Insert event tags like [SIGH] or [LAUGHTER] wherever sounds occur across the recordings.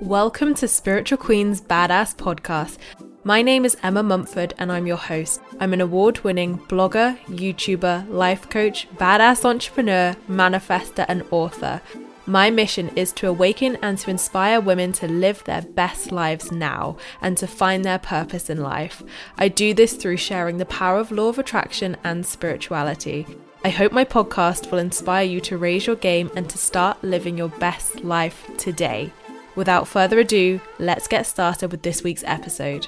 Welcome to Spiritual Queen's Badass Podcast. My name is Emma Mumford and I'm your host. I'm an award winning blogger, YouTuber, life coach, badass entrepreneur, manifester, and author. My mission is to awaken and to inspire women to live their best lives now and to find their purpose in life. I do this through sharing the power of law of attraction and spirituality. I hope my podcast will inspire you to raise your game and to start living your best life today. Without further ado, let's get started with this week's episode.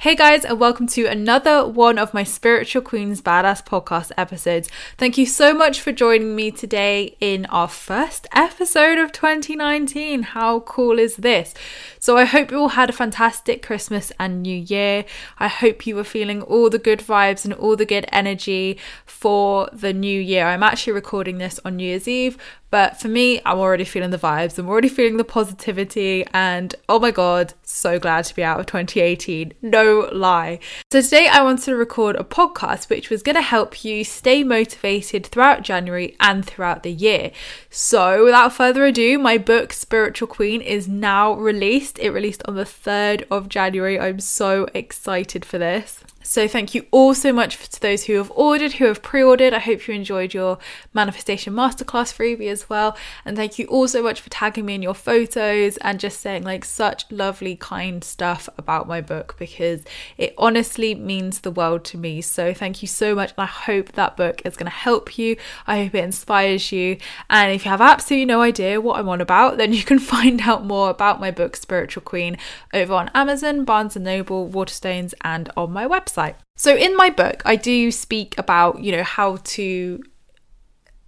Hey guys, and welcome to another one of my Spiritual Queens Badass podcast episodes. Thank you so much for joining me today in our first episode of 2019. How cool is this? So, I hope you all had a fantastic Christmas and New Year. I hope you were feeling all the good vibes and all the good energy for the new year. I'm actually recording this on New Year's Eve, but for me, I'm already feeling the vibes. I'm already feeling the positivity. And oh my God, so glad to be out of 2018. No lie. So today I wanted to record a podcast which was going to help you stay motivated throughout January and throughout the year. So without further ado, my book, Spiritual Queen, is now released. It released on the 3rd of January. I'm so excited for this. So, thank you all so much to those who have ordered, who have pre ordered. I hope you enjoyed your manifestation masterclass freebie as well. And thank you all so much for tagging me in your photos and just saying like such lovely, kind stuff about my book because it honestly means the world to me. So, thank you so much. And I hope that book is going to help you. I hope it inspires you. And if you have absolutely no idea what I'm on about, then you can [LAUGHS] find out more about my book, Spiritual Queen, over on Amazon, Barnes and Noble, Waterstones, and on my website website. So in my book, I do speak about, you know, how to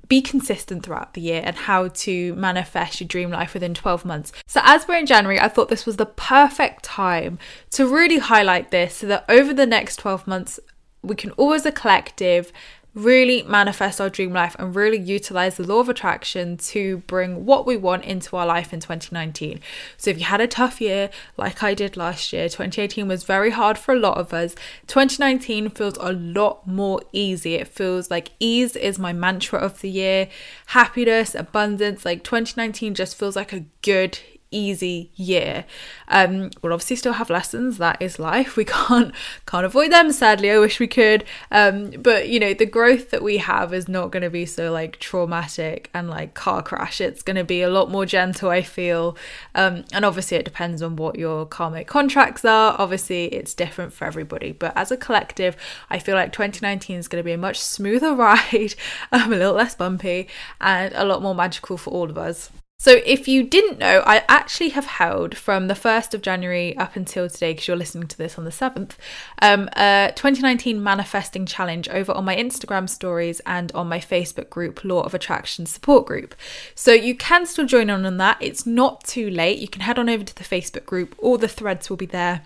be consistent throughout the year and how to manifest your dream life within 12 months. So, as we're in January, I thought this was the perfect time to really highlight this so that over the next 12 months, we can all as a collective really manifest our dream life and really utilize the law of attraction to bring what we want into our life in 2019. So, if you had a tough year like I did last year, 2018 was very hard for a lot of us. 2019 feels a lot more easy. It feels like ease is my mantra of the year, happiness, abundance. Like 2019 just feels like a good easy year. Um, we'll obviously still have lessons. That is life. [LAUGHS] We can't can't avoid them. Sadly, I wish we could. Um, but you know, the growth that we have is not going to be so like traumatic and like car crash. It's going to be a lot more gentle. I feel. Um, and obviously, it depends on what your karmic contracts are. Obviously, it's different for everybody. But as a collective, I feel like 2019 is going to be a much smoother [LAUGHS] ride, um, a little less bumpy, and a lot more magical for all of us. So, if you didn't know, I actually have held from the 1st of January up until today, because you're listening to this on the 7th, um, a 2019 manifesting challenge over on my Instagram stories and on my Facebook group, Law of Attraction Support Group. So, you can still join on on that. It's not too late. You can head on over to the Facebook group, all the threads will be there.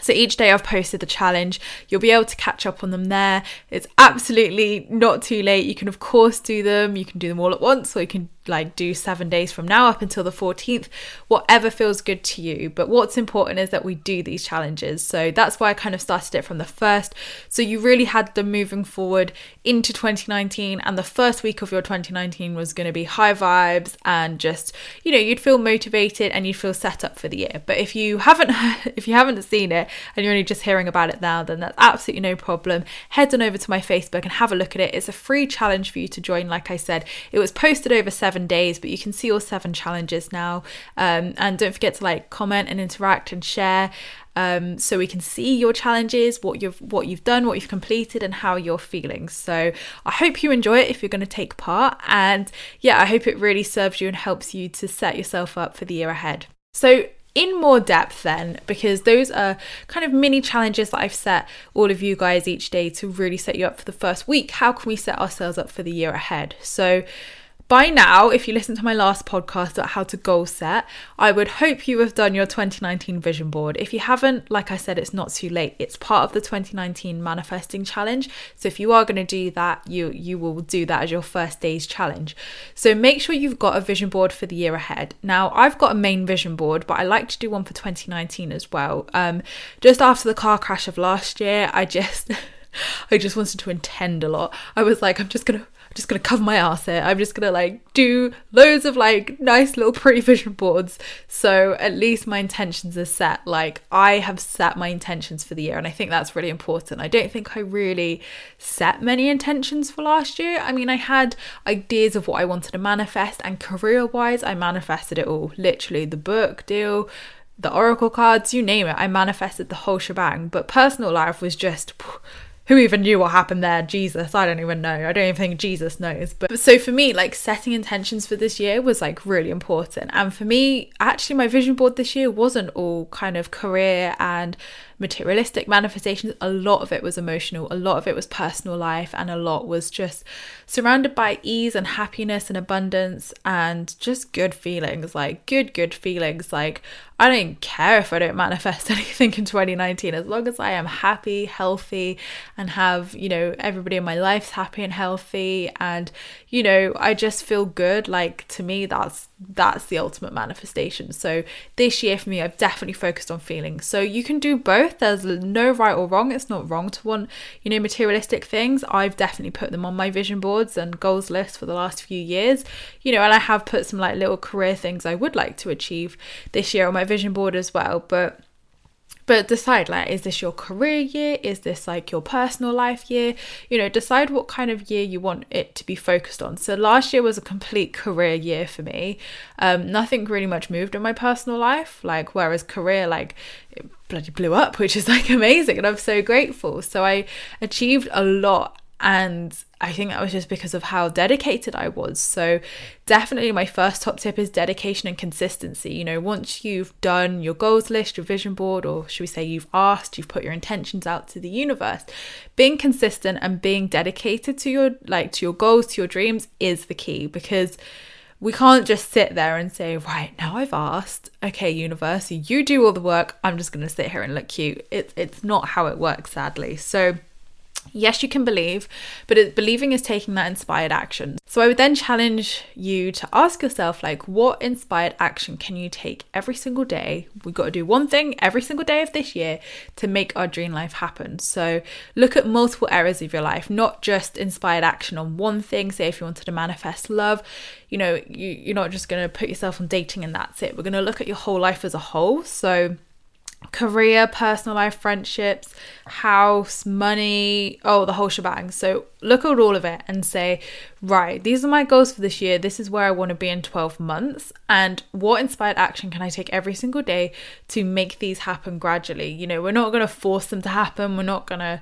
So each day I've posted the challenge. You'll be able to catch up on them there. It's absolutely not too late. You can, of course, do them. You can do them all at once, or you can like do seven days from now up until the 14th, whatever feels good to you. But what's important is that we do these challenges. So that's why I kind of started it from the first. So you really had them moving forward into 2019, and the first week of your 2019 was going to be high vibes and just, you know, you'd feel motivated and you'd feel set up for the year. But if you haven't, [LAUGHS] if you haven't seen it and you're only just hearing about it now, then that's absolutely no problem. Head on over to my Facebook and have a look at it. It's a free challenge for you to join. Like I said, it was posted over seven seven days, but you can see all seven challenges now. Um, and don't forget to like comment and interact and share. Um, so we can see your challenges, what you've what you've done, what you've completed, and how you're feeling. So I hope you enjoy it if you're going to take part, and yeah, I hope it really serves you and helps you to set yourself up for the year ahead. So in more depth then because those are kind of mini challenges that I've set all of you guys each day to really set you up for the first week. How can we set ourselves up for the year ahead? So by now, if you listen to my last podcast about how to goal set, I would hope you have done your 2019 vision board. If you haven't, like I said, it's not too late. It's part of the 2019 manifesting challenge. So if you are going to do that, you you will do that as your first day's challenge. So make sure you've got a vision board for the year ahead. Now, I've got a main vision board, but I like to do one for 2019 as well. Um, just after the car crash of last year, I just [LAUGHS] I just wanted to intend a lot. I was like, I'm just gonna I'm just gonna cover my ass here. I'm just gonna like do loads of like nice little [LAUGHS] pretty vision boards. So at least my intentions are set. Like I have set my intentions for the year, and I think that's really important. I don't think I really set many intentions for last year. I mean, I had ideas of what I wanted to manifest, and career wise, I manifested it all. Literally, the book deal the oracle cards, you name it, I manifested the whole shebang. But personal life was just who even knew what happened there? Jesus, I don't even know. I don't even think Jesus knows. But so for me, like setting intentions for this year was like really important. And for me, actually, my vision board this year wasn't all kind of career and materialistic manifestations. A lot of it was emotional, a lot of it was personal life, and a lot was just surrounded by ease and happiness and abundance and just good feelings like good, good feelings. Like, I don't care if I don't manifest [LAUGHS] anything in 2019 as long as I am happy, healthy, and have, you know, everybody in my life's happy and healthy. And, you know, I just feel good. Like, to me, that's that's the ultimate manifestation. So this year for me, I've definitely focused on feelings. So you can do both. There's no right or wrong. It's not wrong to want, you know, materialistic things. I've definitely put them on my vision boards and goals list for the last few years, you know, and I have put some like little career things I would like to achieve this year on my vision board as well. But but decide like is this your career year is this like your personal life year you know decide what kind of year you want it to be focused on so last year was a complete career year for me um, nothing really much moved in my personal life like whereas career like bloody blew up which is [LAUGHS] like amazing and i'm so grateful so i achieved a lot and I think that was just because of how dedicated I was. So, definitely, my first top tip is dedication and consistency. You know, once you've done your goals list, your vision board, or should we say you've asked, you've put your intentions out to the universe, being consistent and being dedicated to your like to your goals, to your dreams is the key because we can't just sit there and say, right, now I've asked, okay, universe, you do all the work, I'm just to sit here and look cute. It, it's not how it works, sadly. So, Yes, you can believe, but it, believing is taking that inspired action. So I would then challenge you to ask yourself, like, what inspired action can you take every single day? We've got to do one thing every single day of this year to make our dream life happen. So look at multiple areas of your life, not just inspired action on one thing. Say, if you wanted to manifest love, you know, you, you're not just going to put yourself on dating and that's it. We're going to look at your whole life as a whole. So career, personal life, friendships, house, money, oh, the whole shebang. So look at all of it and say, right, these are my goals for this year. This is where I want to be in 12 months. And what inspired action can I take every single day to make these happen gradually? You know, we're not going to force them to happen. We're not going to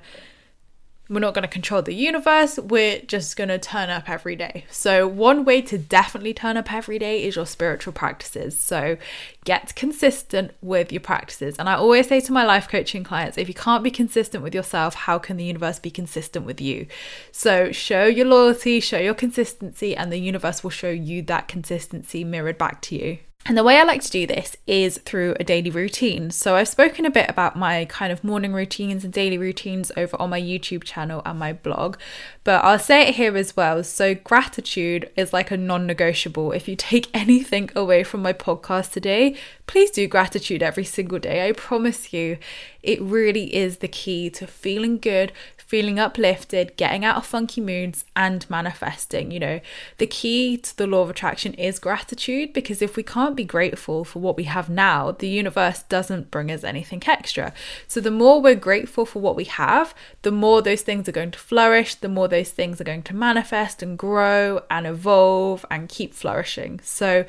we're not going to control the universe. We're just going to turn up every day. So, one way to definitely turn up every day is your spiritual practices. So, get consistent with your practices. And I always say to my life coaching clients if you can't be consistent with yourself, how can the universe be consistent with you? So, show your loyalty, show your consistency, and the universe will show you that consistency mirrored back to you. And the way I like to do this is through a daily routine. So I've spoken a bit about my kind of morning routines and daily routines over on my YouTube channel and my blog, but I'll say it here as well. So gratitude is like a non negotiable. If you take [LAUGHS] anything away from my podcast today, please do gratitude every single day. I promise you, it really is the key to feeling good, feeling uplifted, getting out of funky moods, and manifesting. You know, the key to the law of attraction is gratitude because if we can't be grateful for what we have now, the universe doesn't bring us anything extra. So, the more we're grateful for what we have, the more those things are going to flourish, the more those things are going to manifest and grow and evolve and keep flourishing. So,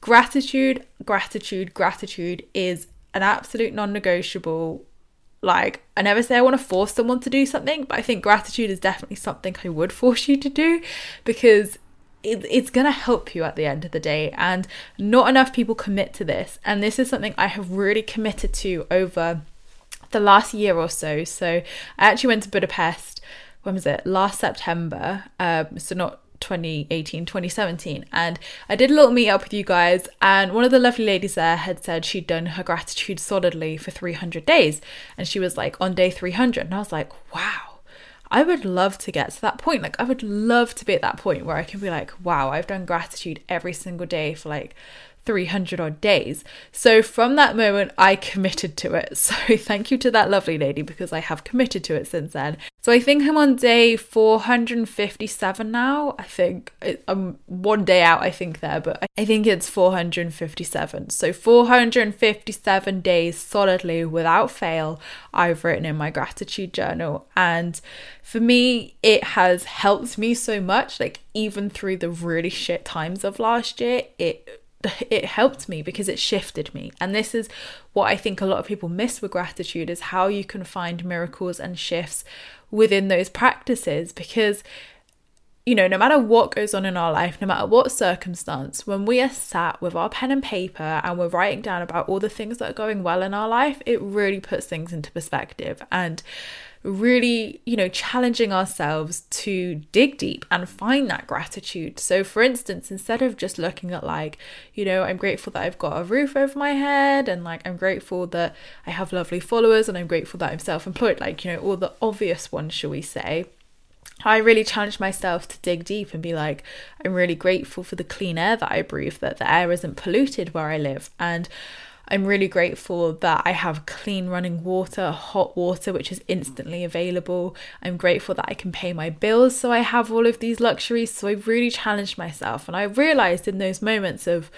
gratitude, gratitude, gratitude is an absolute non negotiable like, I never say I want to force someone to do something, but I think gratitude is definitely something I would force you to do because it, it's going to help you at the end of the day. And not enough people commit to this. And this is something I have really committed to over the last year or so. So, I actually went to Budapest, when was it? Last September. Um, so, not 2018 2017 and i did a little meet up with you guys and one of the lovely ladies there had said she'd done her gratitude solidly for 300 days and she was like on day 300 and i was like wow i would love to get to that point like i would love to be at that point where i can be like wow i've done gratitude every single day for like 300 odd days. So from that moment, I committed to it. [LAUGHS] So thank you to that lovely lady because I have committed to it since then. So I think I'm on day 457 now. I think I'm one day out, I think, there, but I think it's 457. So 457 days solidly without fail, I've written in my gratitude journal. And for me, it has helped me so much. Like, even through the really shit times of last year, it it helped me because it shifted me. And this is what i think a lot of people miss with gratitude is how you can find miracles and shifts within those practices because you know no matter what goes on in our life no matter what circumstance when we are sat with our pen and paper and we're writing down about all the things that are going well in our life it really puts things into perspective. And really, you know, challenging ourselves to dig deep and find that gratitude. So, for instance, instead of just looking at, like, you know, I'm grateful that I've got a roof over my head and like I'm grateful that I have lovely followers and I'm grateful that I'm self employed, like, you know, all the obvious ones, shall we say. I really challenged myself to dig deep and be like, I'm really grateful for the clean air that I breathe, that the air isn't polluted where I live. And I'm really grateful that I have clean running water, hot water, which is instantly available. I'm grateful that I can pay my bills, so I have all of these luxuries. So I really challenged myself, and I realized in those moments of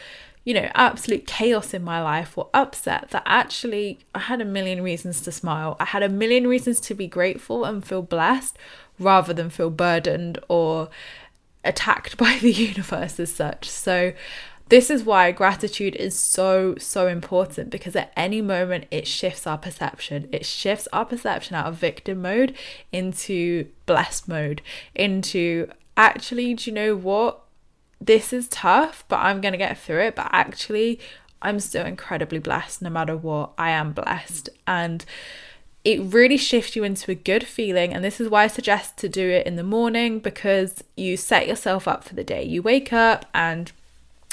you know, absolute chaos in my life or upset that actually I had a million reasons to smile. I had a million reasons to be grateful and feel blessed rather than feel burdened or attacked [LAUGHS] by the universe as such. So this is why gratitude is so, so important because at any moment it shifts our perception. It shifts our perception out of victim mode into blessed mode, into actually, do you know what? This is tough, but I'm going to get through it. But actually, I'm still incredibly blessed no matter what. I am blessed. And it really shifts you into a good feeling. And this is why I suggest to do it in the morning because you set yourself up for the day. You wake up and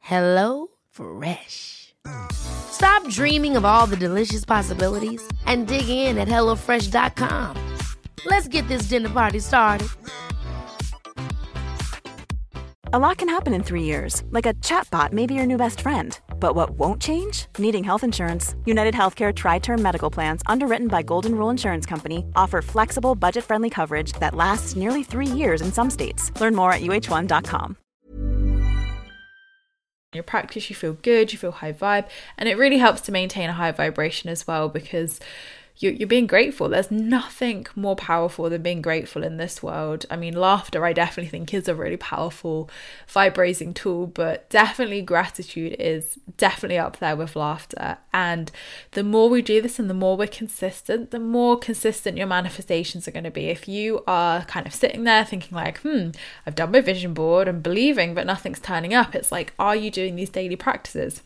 Hello Fresh. Stop dreaming of all the delicious possibilities and dig in at HelloFresh.com. Let's get this dinner party started. A lot can happen in three years, like a chatbot may be your new best friend. But what won't change? Needing health insurance. United Healthcare Tri Term Medical Plans, underwritten by Golden Rule Insurance Company, offer flexible, budget friendly coverage that lasts nearly three years in some states. Learn more at uh1.com. your practice, you feel good, you feel high vibe, and it really helps to maintain a high vibration as well because you're, being grateful. There's nothing more powerful than being grateful in this world. I mean, laughter, I definitely think, is a really powerful vibrating tool, but definitely gratitude is definitely up there with laughter. And the more we do this and the more we're consistent, the more consistent your manifestations are going to be. If you are kind of sitting there thinking, like, hmm, I've done my vision board and believing, but nothing's turning up, it's like, are you doing these daily practices?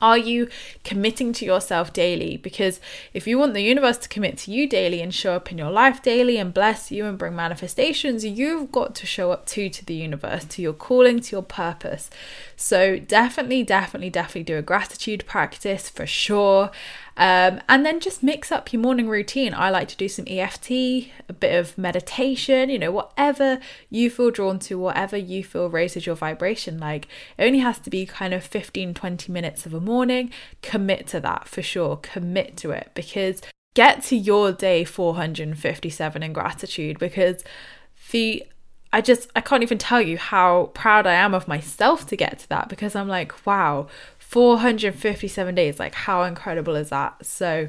Are you committing to yourself daily? Because if you want the universe to commit to you daily and show up in your life daily and bless you and bring manifestations, you've got to show up too to the universe, to your calling, to your purpose. So definitely, definitely, definitely do a gratitude practice for sure. Um, and then just mix up your morning routine. I like to do some EFT, a bit of meditation, you know, whatever you feel drawn to, whatever you feel raises your vibration. Like it only has to be kind of 15, 20 minutes of a morning. Commit to that for sure. Commit to it because get to your day 457 in gratitude because the I just I can't even tell you how proud I am of myself to get to that because I'm like, wow, 457 days. Like, how incredible is that? So,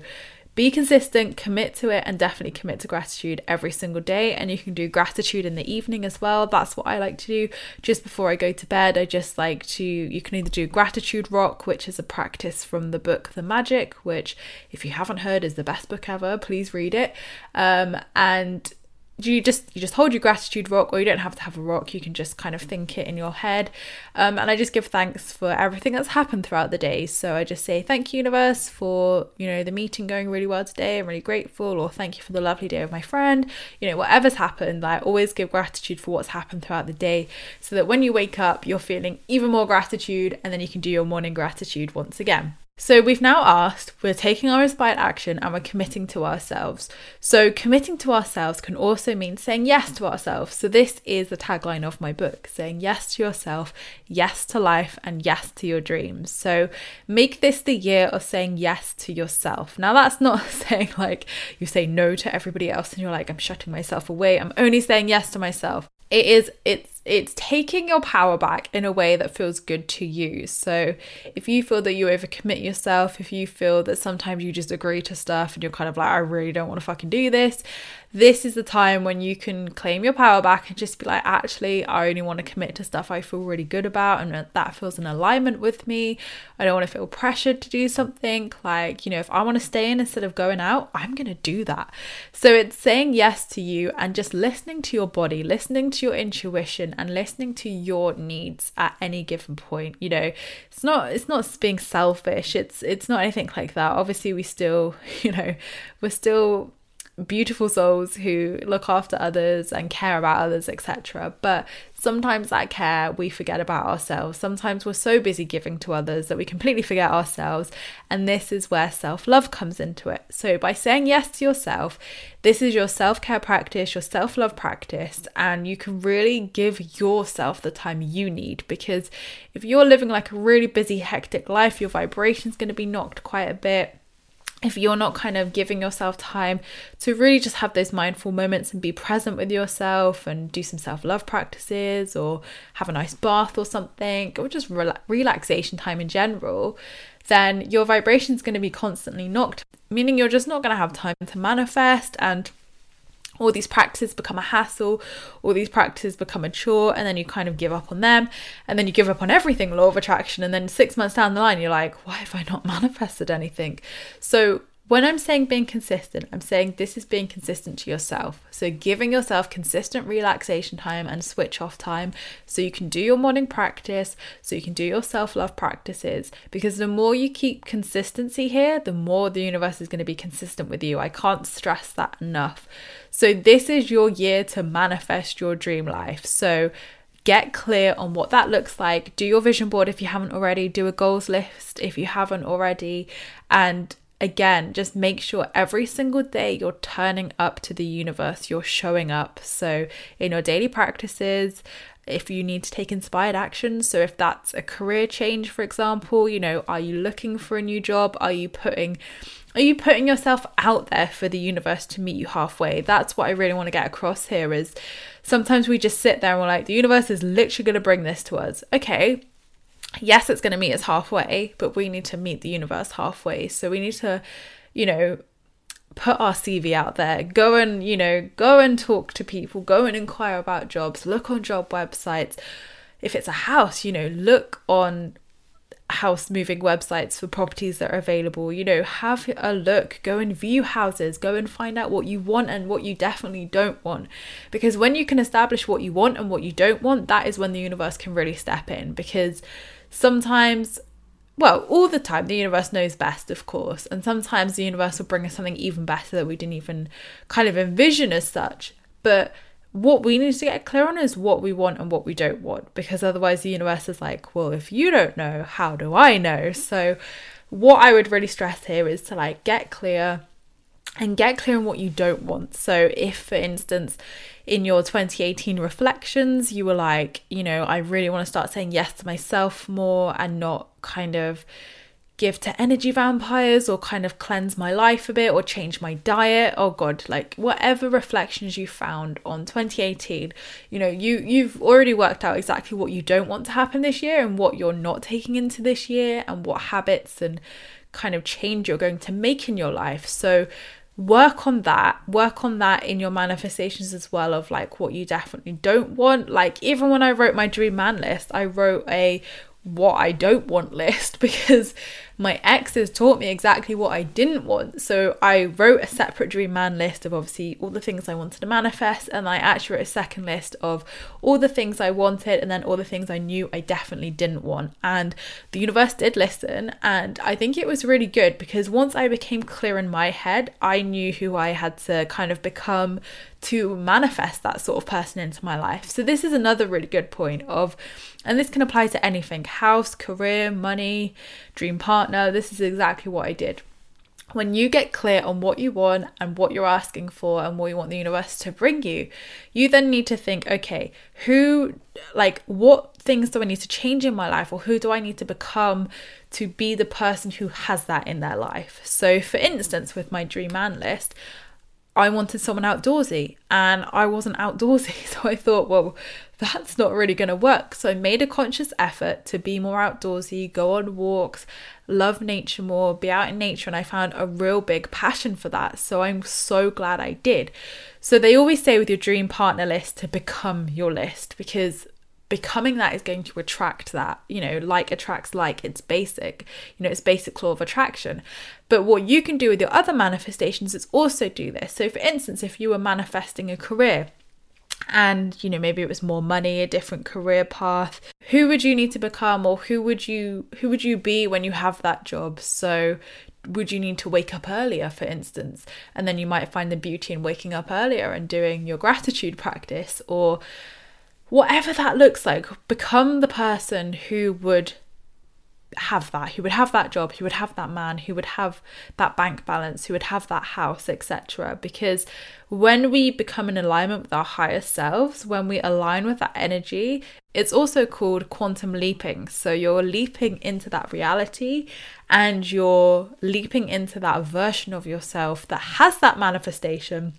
be consistent, commit to it, and definitely commit to gratitude every single day. And you can do gratitude in the evening as well. That's what I like to do just before I go to bed. I just like to, you can either do gratitude rock, which is a practice from the book The Magic, which, if you haven't heard, is the best book ever. Please read it. Um, and you just you just hold your gratitude rock or you don't have to have a rock you can just kind of think it in your head. Um, and i just give thanks for everything that's happened throughout the day. So i just say thank you universe for you know the meeting going really well today. I'm really grateful or thank you for the lovely day with my friend. You know whatever's happened i always give gratitude for what's happened throughout the day so that when you wake up you're feeling even more gratitude and then you can do your morning gratitude once again so we've now asked, we're taking our inspired action and we're committing to ourselves. So committing to ourselves can also mean saying yes to ourselves. So this is the tagline of my book, saying yes to yourself, yes to life and yes to your dreams. So make this the year of saying yes to yourself. Now that's not [LAUGHS] saying like you say no to everybody else and you're like I'm shutting myself away. I'm only saying yes to myself. It is it's it's taking your power back in a way that feels good to you. So if you feel that you overcommit yourself, if you feel that sometimes you just agree to stuff and you're kind of like, I really don't want to fucking do this, this is the time when you can claim your power back and just be like, actually, I only want to commit to stuff I feel really good about and that feels in alignment with me. I don't want to feel pressured to do something. Like, you know, if I want to stay in instead of going out, I'm going to do that. So it's saying yes to you and just listening to your body, listening to your intuition and listening to your needs at any given point. You know, it's not it's not being selfish. It's it's not anything like that. Obviously, we still, [LAUGHS] you know, we're still beautiful souls who look after others and care about others, etc. But sometimes that care we forget about ourselves. Sometimes we're so busy giving to others that we completely forget ourselves. And this is where self love comes into it. So, by saying yes to yourself, this is your self care practice, your self love practice, and you can really give yourself the time you need. Because if you're living like a really busy, hectic life, your vibration's going to be knocked quite a bit if you're not kind of giving yourself time to really just have those mindful moments and be present with yourself and do some self love practices or have a nice bath or something, or just rela- relaxation time in general, then your vibration is going to be constantly knocked, meaning you're just not going to have time to manifest and all these practices become a hassle, all these practices become a chore, and then you kind of give up on them, and then you give up on everything, law of attraction, and then six months down the line, you're like, why have I not [LAUGHS] manifested anything? So, when I'm saying being consistent, I'm saying this is being consistent to yourself. So, giving yourself consistent relaxation time and switch off time so you can do your morning practice, so you can do your self love practices. Because the more you keep consistency here, the more the universe is going to be consistent with you. I can't stress that enough. So, this is your year to manifest your dream life. So, get clear on what that looks like. Do your vision board if you haven't already, do a goals list if you haven't already, and again, just make sure every single day you're turning up to the universe, you're showing up. So, in your daily practices, if you need to take inspired action, so if that's a career change, for example, you know, are you looking for a new job? Are you putting are you putting yourself out there for the universe to meet you halfway? That's what I really want to get across here is sometimes we just sit there and we're like, the universe is literally going to bring this to us. Okay, yes, it's going to meet us halfway, but we need to meet the universe halfway. So we need to, you know, put our CV out there, go and, you know, go and talk to people, go and inquire about jobs, look on job websites. If it's a house, you know, look on house moving websites for properties that are available. You know, have a look, go and view houses, go and find out what you want and what you definitely don't want. Because when you can establish what you want and what you don't want, that is when the universe can really step in. Because sometimes well, all the time, the universe knows best, of course, and sometimes the universe will bring us something even better that we didn't even kind of envision as such. But what we need to get clear on is what we want and what we don't want, because otherwise, the universe is like, well, if you don't know, how do I know? So, what I would really stress here is to like get clear and get clear on what you don't want. So, if for instance, in your 2018 reflections, you were like, you know, I really want to start saying yes to myself more and not kind of give to energy vampires or kind of cleanse my life a bit or change my diet oh god like whatever reflections you found on 2018 you know you you've already worked out exactly what you don't want to happen this year and what you're not taking into this year and what habits and kind of change you're going to make in your life so work on that work on that in your manifestations as well of like what you definitely don't want. Like even when i wrote my dream man list i wrote a what I don't want [LAUGHS] list because my exes taught me exactly what I didn't want. So I wrote a separate dream man list of obviously all the things I wanted to manifest, and I actually wrote a second list of all the things I wanted and then all the things I knew I definitely didn't want. And the universe did listen, and I think it was really good because once I became clear in my head, I knew who I had to kind of become to manifest that sort of person into my life. So, this is another really good point of, and this can apply to anything house, career, money, dream partner. No, this is exactly what I did. When you get clear on what you want and what you're asking for and what you want the universe to bring you, you then need to think, okay, who, like, what things do I need to change in my life or who do I need to become to be the person who has that in their life? So, for instance, with my dream man list, I wanted someone outdoorsy and I wasn't outdoorsy. [LAUGHS] So I thought, well, [LAUGHS] that's not really going to work. So I made a conscious effort to be more outdoorsy, go on walks, love nature more, be out in nature. And I found a real big passion for that. So I'm so glad I did. So they always say with your dream partner list to become your list because becoming that is going to attract that you know like attracts like it's basic you know it's basic law of attraction but what you can do with your other manifestations is also do this so for instance if you were manifesting a career and you know maybe it was more money a different career path. Who would you need to become or who would you who would you be when you have that job? So would you need to wake up earlier for instance? And then you might find the beauty in waking up earlier and doing your gratitude practice or whatever that looks like, become the person who would have that, who would have that job, who would have that man, who would have that bank balance, who would have that house, etc. Because when we become in alignment with our higher selves, when we align with that energy, it's also called quantum leaping. So you're leaping into that reality and you're leaping into that version of yourself that has that manifestation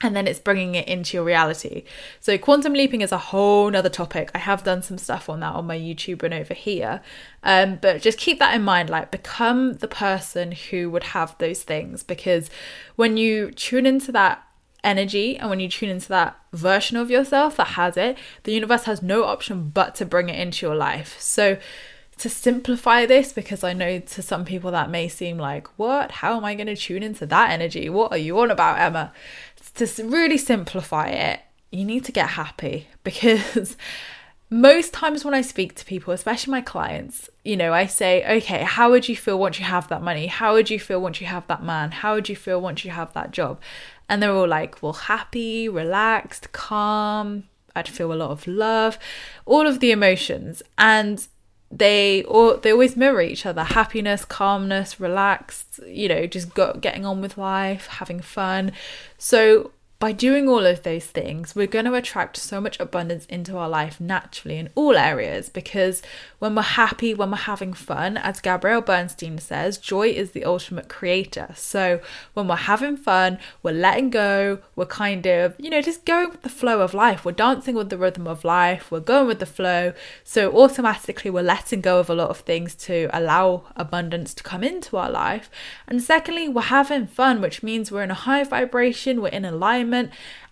and then it's bringing it into your reality. So, quantum leaping is a whole nother topic. I have done some stuff on that on my YouTube and over here. Um, but just keep that in mind like, become the person who would have those things because when you tune into that energy and when you tune into that version of yourself that has it, the universe has no option but to bring it into your life. So, to simplify this because I know to some people that may seem like, what? How am I going to tune into that energy? What are you on about, Emma? To really simplify it, you need to get happy [LAUGHS] because most times when I speak to people, especially my clients, you know, I say, okay, how would you feel once you have that money? How would you feel once you have that man? How would you feel once you have that job? And they're all like, well, happy, relaxed, calm. I'd feel a lot of love, all of the emotions. And they they always mirror each other. Happiness calmness relaxed you know just getting on with life having fun. So by doing all of those things, we're going to attract so much abundance into our life naturally in all areas because when we're happy, when we're having fun, as Gabrielle Bernstein says, joy is the ultimate creator. So when we're having fun, we're letting go, we're kind of, you know, just going with the flow of life. We're dancing with the rhythm of life, we're going with the flow. So automatically, we're letting go of a lot of things to allow abundance to come into our life. And secondly, we're having fun, which means we're in a high vibration, we're in alignment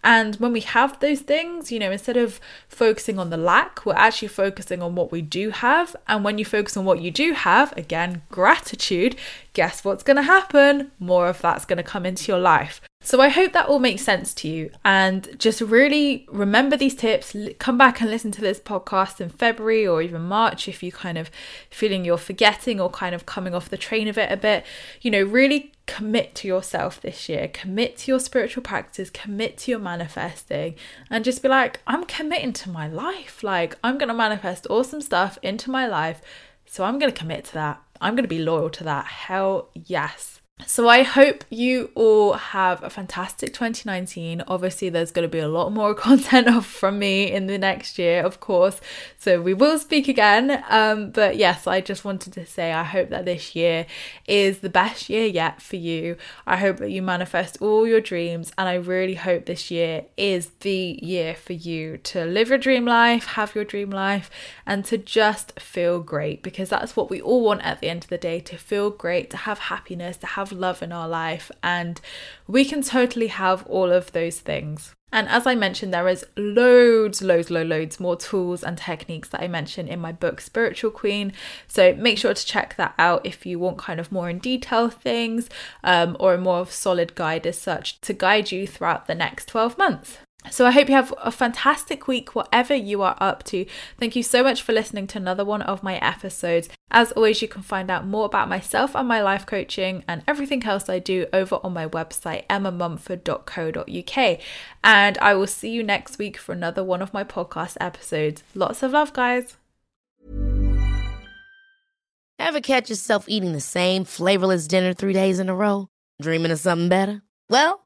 And when we have those things, you know, instead of focusing on the lack, we're actually focusing on what we do have. And when you focus on what you do have, again, gratitude, guess what's going to happen? More of that's going to come into your life. So I hope that all makes sense to you and just really remember these tips. Come back and listen to this podcast in February or even March if you're kind of feeling you're forgetting or kind of coming off the train of it a bit. You know, really commit to yourself this year. Commit to your spiritual practice, commit to your manifesting and just be like, I'm committing to my life. Like I'm going to manifest awesome stuff into my life. So I'm going to commit to that. I'm going to be loyal to that. Hell yes. So I hope you all have a fantastic 2019. Obviously, there's going to be a lot more [LAUGHS] content from me in the next year, of course. So we will speak again. Um, but yes, I just wanted to say I hope that this year is the best year yet for you. I hope that you manifest all your dreams, and I really hope this year is the year for you to live your dream life, have your dream life, and to just feel great because that's what we all want at the end of the day to feel great, to have happiness, to have have love in our life, and we can totally have all of those things. And as I mentioned, there is loads, loads, loads, loads more tools and techniques that I mention in my book, Spiritual Queen. So make sure to check that out if you want kind of more in detail things um, or a more solid guide as such to guide you throughout the next 12 months. So I hope you have a fantastic week, whatever you are up to. Thank you so much for listening to another one of my episodes. As always, you can find out more about myself and my life coaching and everything else I do over on my website, emmamumford.co.uk. And I will see you next week for another one of my podcast episodes. Lots of love, guys. Ever catch yourself eating the same flavorless dinner three days in a row? Dreaming of something better? Well,